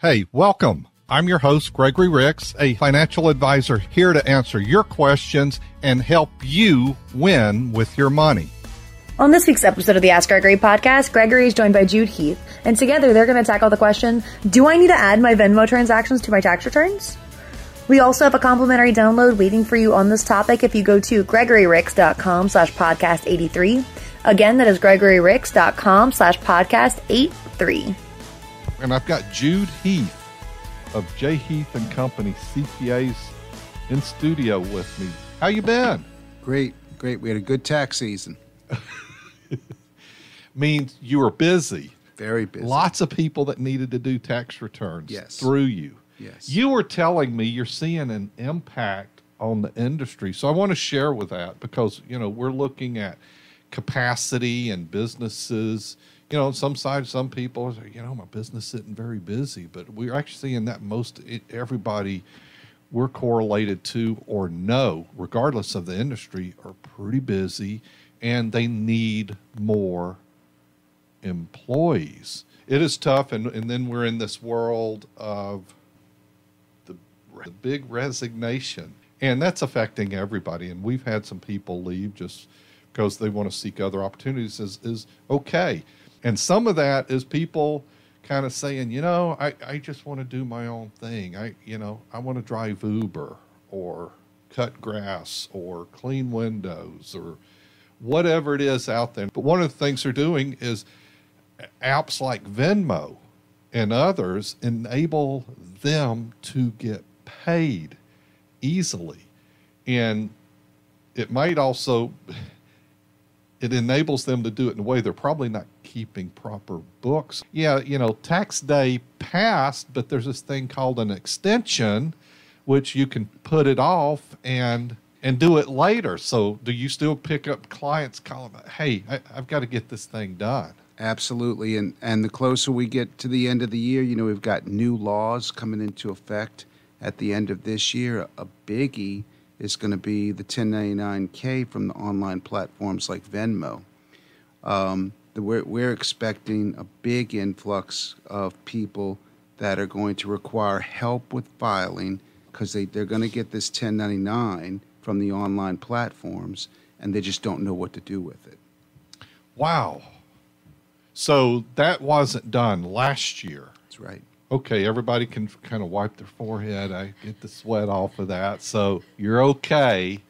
Hey, welcome. I'm your host, Gregory Ricks, a financial advisor here to answer your questions and help you win with your money. On this week's episode of the Ask Gregory podcast, Gregory is joined by Jude Heath, and together they're going to tackle the question Do I need to add my Venmo transactions to my tax returns? We also have a complimentary download waiting for you on this topic if you go to gregoryricks.com slash podcast 83. Again, that is gregoryricks.com slash podcast 83 and I've got Jude Heath of J Heath and Company CPAs in studio with me. How you been? Great, great. We had a good tax season. Means you were busy. Very busy. Lots of people that needed to do tax returns yes. through you. Yes. You were telling me you're seeing an impact on the industry. So I want to share with that because, you know, we're looking at capacity and businesses you know, some sides, some people, you know, my business isn't very busy, but we're actually seeing that most everybody we're correlated to or know, regardless of the industry, are pretty busy and they need more employees. It is tough, and, and then we're in this world of the, the big resignation, and that's affecting everybody. And we've had some people leave just because they want to seek other opportunities. Is is okay and some of that is people kind of saying, you know, I, I just want to do my own thing. I, you know, I want to drive Uber or cut grass or clean windows or whatever it is out there. But one of the things they're doing is apps like Venmo and others enable them to get paid easily. And it might also it enables them to do it in a way they're probably not keeping proper books. Yeah, you know, tax day passed, but there's this thing called an extension, which you can put it off and and do it later. So, do you still pick up clients calling, "Hey, I, I've got to get this thing done"? Absolutely, and and the closer we get to the end of the year, you know, we've got new laws coming into effect at the end of this year. A biggie is going to be the 1099K from the online platforms like Venmo. Um, the, we're, we're expecting a big influx of people that are going to require help with filing because they, they're going to get this 1099 from the online platforms and they just don't know what to do with it. Wow. So that wasn't done last year. That's right okay, everybody can kind of wipe their forehead. I get the sweat off of that. So you're okay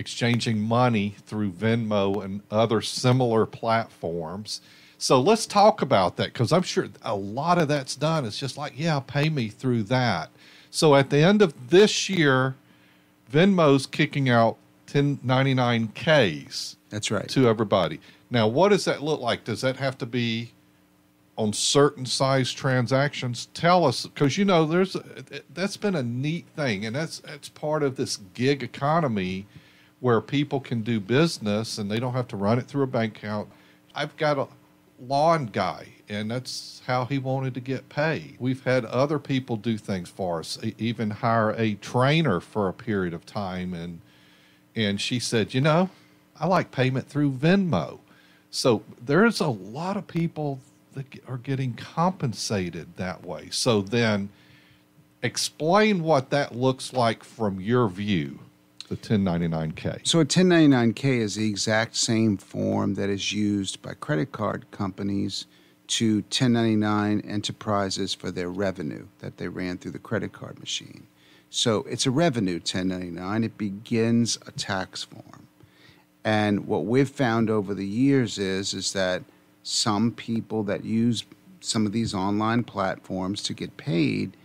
exchanging money through Venmo and other similar platforms. So let's talk about that because I'm sure a lot of that's done. It's just like, yeah, pay me through that. So at the end of this year, Venmo's kicking out 1099Ks. That's right. To everybody. Now, what does that look like? Does that have to be on certain size transactions tell us because you know there's that's been a neat thing and that's that's part of this gig economy where people can do business and they don't have to run it through a bank account. I've got a lawn guy and that's how he wanted to get paid. We've had other people do things for us even hire a trainer for a period of time and and she said you know i like payment through venmo. So there's a lot of people that are getting compensated that way. So then explain what that looks like from your view, the 1099K. So a 1099K is the exact same form that is used by credit card companies to 1099 enterprises for their revenue that they ran through the credit card machine. So it's a revenue 1099. It begins a tax form. And what we've found over the years is is that some people that use some of these online platforms to get paid,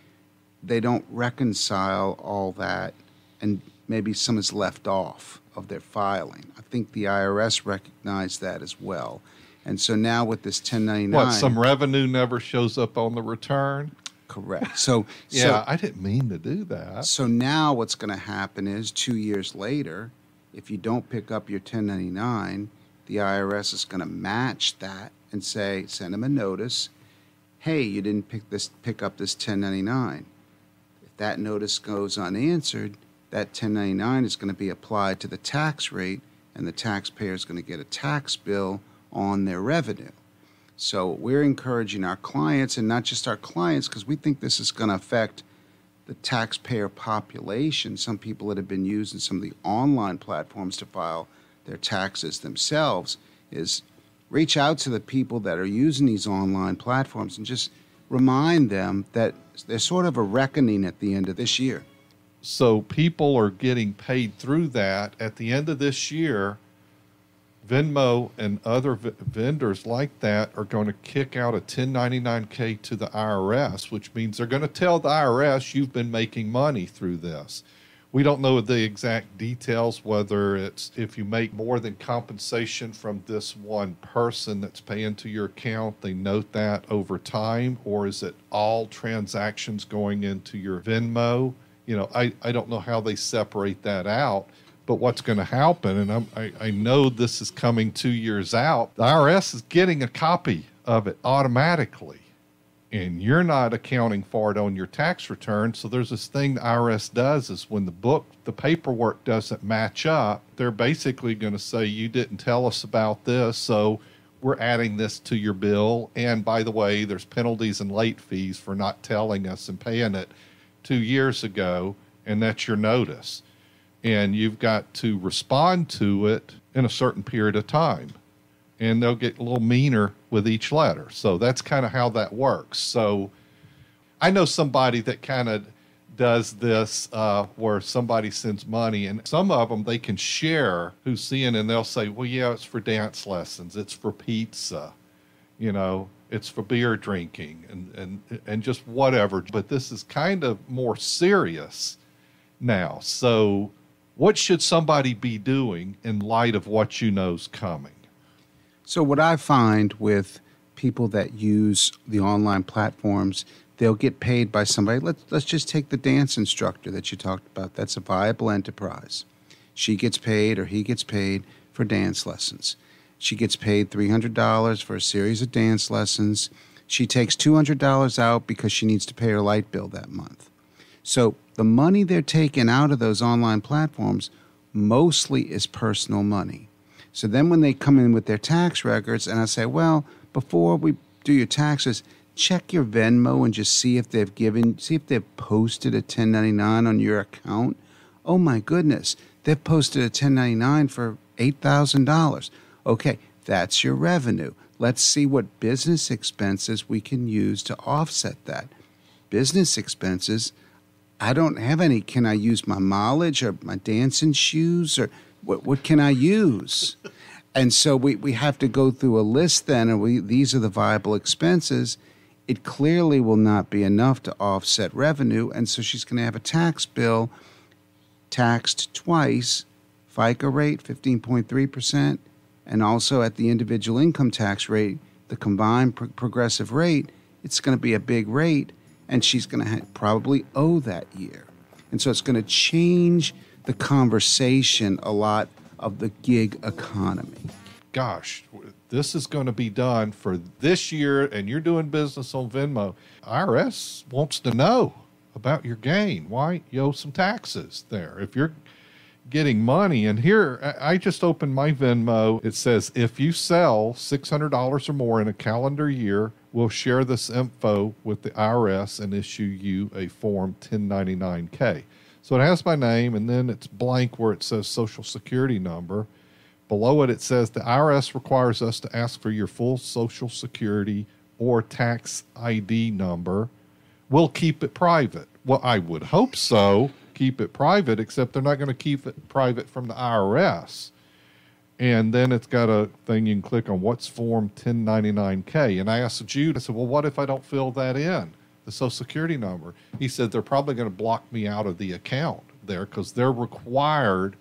they don't reconcile all that, and maybe some is left off of their filing. I think the IRS recognized that as well. And so now with this 1099. What, some revenue never shows up on the return? Correct. So, yeah, so, I didn't mean to do that. So now what's going to happen is two years later, if you don't pick up your 1099, the IRS is going to match that and say, send them a notice. Hey, you didn't pick this, pick up this 1099. If that notice goes unanswered, that 1099 is going to be applied to the tax rate, and the taxpayer is going to get a tax bill on their revenue. So we're encouraging our clients, and not just our clients, because we think this is going to affect the taxpayer population. Some people that have been using some of the online platforms to file their taxes themselves is reach out to the people that are using these online platforms and just remind them that there's sort of a reckoning at the end of this year. So people are getting paid through that. At the end of this year, Venmo and other v- vendors like that are going to kick out a 1099K to the IRS, which means they're going to tell the IRS you've been making money through this. We don't know the exact details, whether it's if you make more than compensation from this one person that's paying to your account, they note that over time, or is it all transactions going into your Venmo? You know, I, I don't know how they separate that out but what's going to happen, and I'm, I, I know this is coming two years out, the IRS is getting a copy of it automatically. And you're not accounting for it on your tax return. So there's this thing the IRS does is when the book, the paperwork doesn't match up, they're basically going to say, You didn't tell us about this. So we're adding this to your bill. And by the way, there's penalties and late fees for not telling us and paying it two years ago. And that's your notice and you've got to respond to it in a certain period of time. And they'll get a little meaner with each letter. So that's kind of how that works. So I know somebody that kind of does this uh, where somebody sends money, and some of them they can share who's seeing, and they'll say, Well, yeah, it's for dance lessons, it's for pizza, you know, it's for beer drinking, and, and, and just whatever. But this is kind of more serious now. So what should somebody be doing in light of what you know is coming? So, what I find with people that use the online platforms, they'll get paid by somebody. Let's, let's just take the dance instructor that you talked about. That's a viable enterprise. She gets paid or he gets paid for dance lessons. She gets paid $300 for a series of dance lessons. She takes $200 out because she needs to pay her light bill that month. So the money they're taking out of those online platforms mostly is personal money. So then when they come in with their tax records, and I say, well, before we do your taxes, check your Venmo and just see if they've given, see if they've posted a 1099 on your account. Oh my goodness, they've posted a 1099 for $8,000. Okay, that's your revenue. Let's see what business expenses we can use to offset that. Business expenses I don't have any. Can I use my mileage or my dancing shoes or what, what can I use? and so we, we have to go through a list then, and we, these are the viable expenses. It clearly will not be enough to offset revenue. And so she's going to have a tax bill taxed twice FICA rate, 15.3%, and also at the individual income tax rate, the combined pro- progressive rate, it's going to be a big rate and she's going to ha- probably owe that year. And so it's going to change the conversation a lot of the gig economy. Gosh, this is going to be done for this year, and you're doing business on Venmo. IRS wants to know about your gain. Why you owe some taxes there? If you're getting money, and here I just opened my Venmo. It says if you sell six hundred dollars or more in a calendar year we'll share this info with the IRS and issue you a Form 1099K. So it has my name and then it's blank where it says Social Security number. Below it, it says the IRS requires us to ask for your full Social Security or tax ID number. We'll keep it private. Well, I would hope so. Keep it private, except they're not going to keep it private from the IRS and then it's got a thing you can click on what's form 1099k and i asked jude i said well what if i don't fill that in the social security number he said they're probably going to block me out of the account there because they're required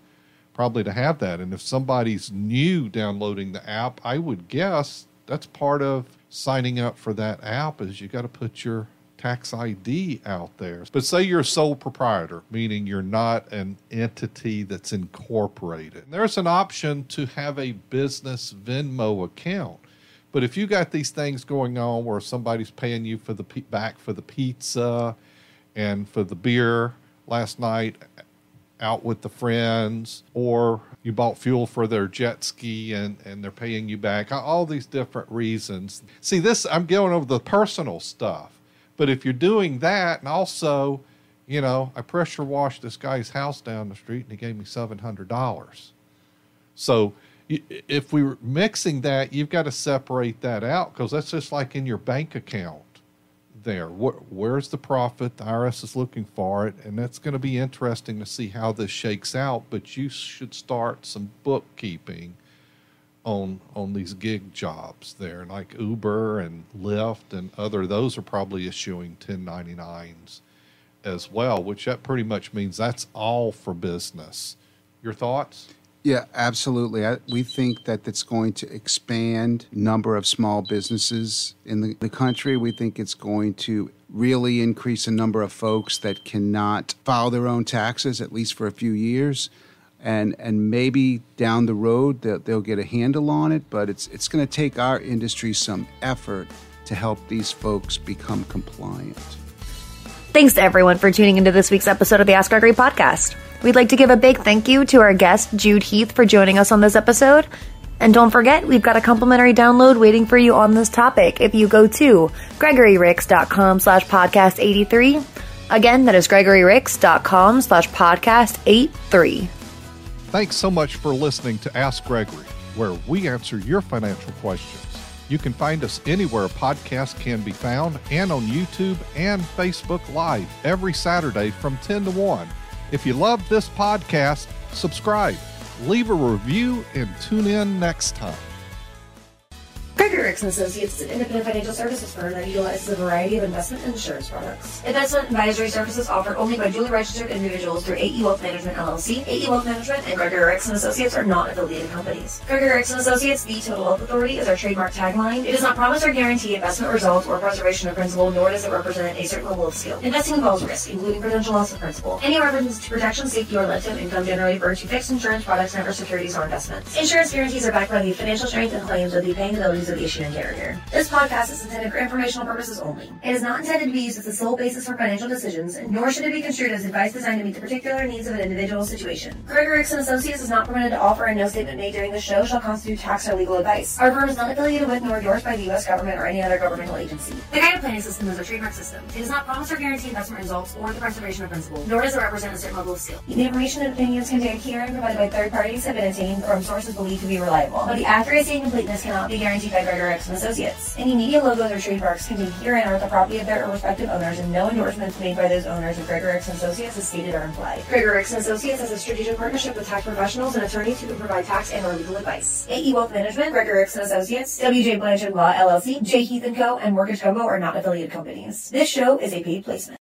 probably to have that and if somebody's new downloading the app i would guess that's part of signing up for that app is you got to put your tax ID out there. But say you're a sole proprietor, meaning you're not an entity that's incorporated. There's an option to have a business Venmo account. But if you got these things going on where somebody's paying you for the back for the pizza and for the beer last night out with the friends, or you bought fuel for their jet ski and, and they're paying you back. All these different reasons. See, this, I'm going over the personal stuff. But if you're doing that, and also, you know, I pressure washed this guy's house down the street and he gave me $700. So if we were mixing that, you've got to separate that out because that's just like in your bank account there. where's the profit? The IRS is looking for it, and that's going to be interesting to see how this shakes out. But you should start some bookkeeping on on these gig jobs there, like Uber and Lyft and other. Those are probably issuing 1099s as well, which that pretty much means that's all for business. Your thoughts? Yeah, absolutely. I, we think that it's going to expand number of small businesses in the, the country. We think it's going to really increase the number of folks that cannot file their own taxes, at least for a few years. And, and maybe down the road they'll, they'll get a handle on it, but it's, it's going to take our industry some effort to help these folks become compliant. Thanks to everyone for tuning into this week's episode of the Ask Gregory podcast. We'd like to give a big thank you to our guest, Jude Heath, for joining us on this episode. And don't forget, we've got a complimentary download waiting for you on this topic if you go to gregoryricks.com slash podcast 83. Again, that is gregoryricks.com slash podcast 83. Thanks so much for listening to Ask Gregory, where we answer your financial questions. You can find us anywhere a podcast can be found and on YouTube and Facebook Live every Saturday from 10 to 1. If you love this podcast, subscribe, leave a review, and tune in next time. Gregory Ricks & Associates is an independent financial services firm that utilizes a variety of investment and insurance products. Investment advisory services offered only by duly registered individuals through AE Wealth Management LLC. AE Wealth Management and Gregory Ricks & Associates are not affiliated companies. Gregory Ricks & Associates, the Total Wealth Authority, is our trademark tagline. It does not promise or guarantee investment results or preservation of principal, nor does it represent a certain level of skill. Investing involves risk, including potential loss of principal. Any references to protection, safety, or lifetime income generally refer to fixed insurance products, never securities or investments. Insurance guarantees are backed by the financial strength and claims of the paying abilities of carrier. This podcast is intended for informational purposes only. It is not intended to be used as the sole basis for financial decisions, nor should it be construed as advice designed to meet the particular needs of an individual situation. Gregory Ricks & Associates is not permitted to offer and no statement made during the show shall constitute tax or legal advice. Our firm is not affiliated with nor endorsed by the U.S. government or any other governmental agency. The guided planning system is a trademark system. It does not promise or guarantee investment results or the preservation of principal, nor does it represent a certain level of skill. The information and opinions contained herein provided by third parties have been obtained from sources believed to be reliable, but the accuracy and completeness cannot be guaranteed by Gregory Ricks & Associates. Any media logos or trademarks contained herein are the property of their respective owners, and no endorsements made by those owners of Gregory Ricks & Associates is stated or implied. Gregory Ricks & Associates has a strategic partnership with tax professionals and attorneys who can provide tax and or legal advice. AE Wealth Management, Gregory Ricks & Associates, WJ Blanchard Law LLC, J. Heath & Co., and Mortgage Gumbo are not affiliated companies. This show is a paid placement.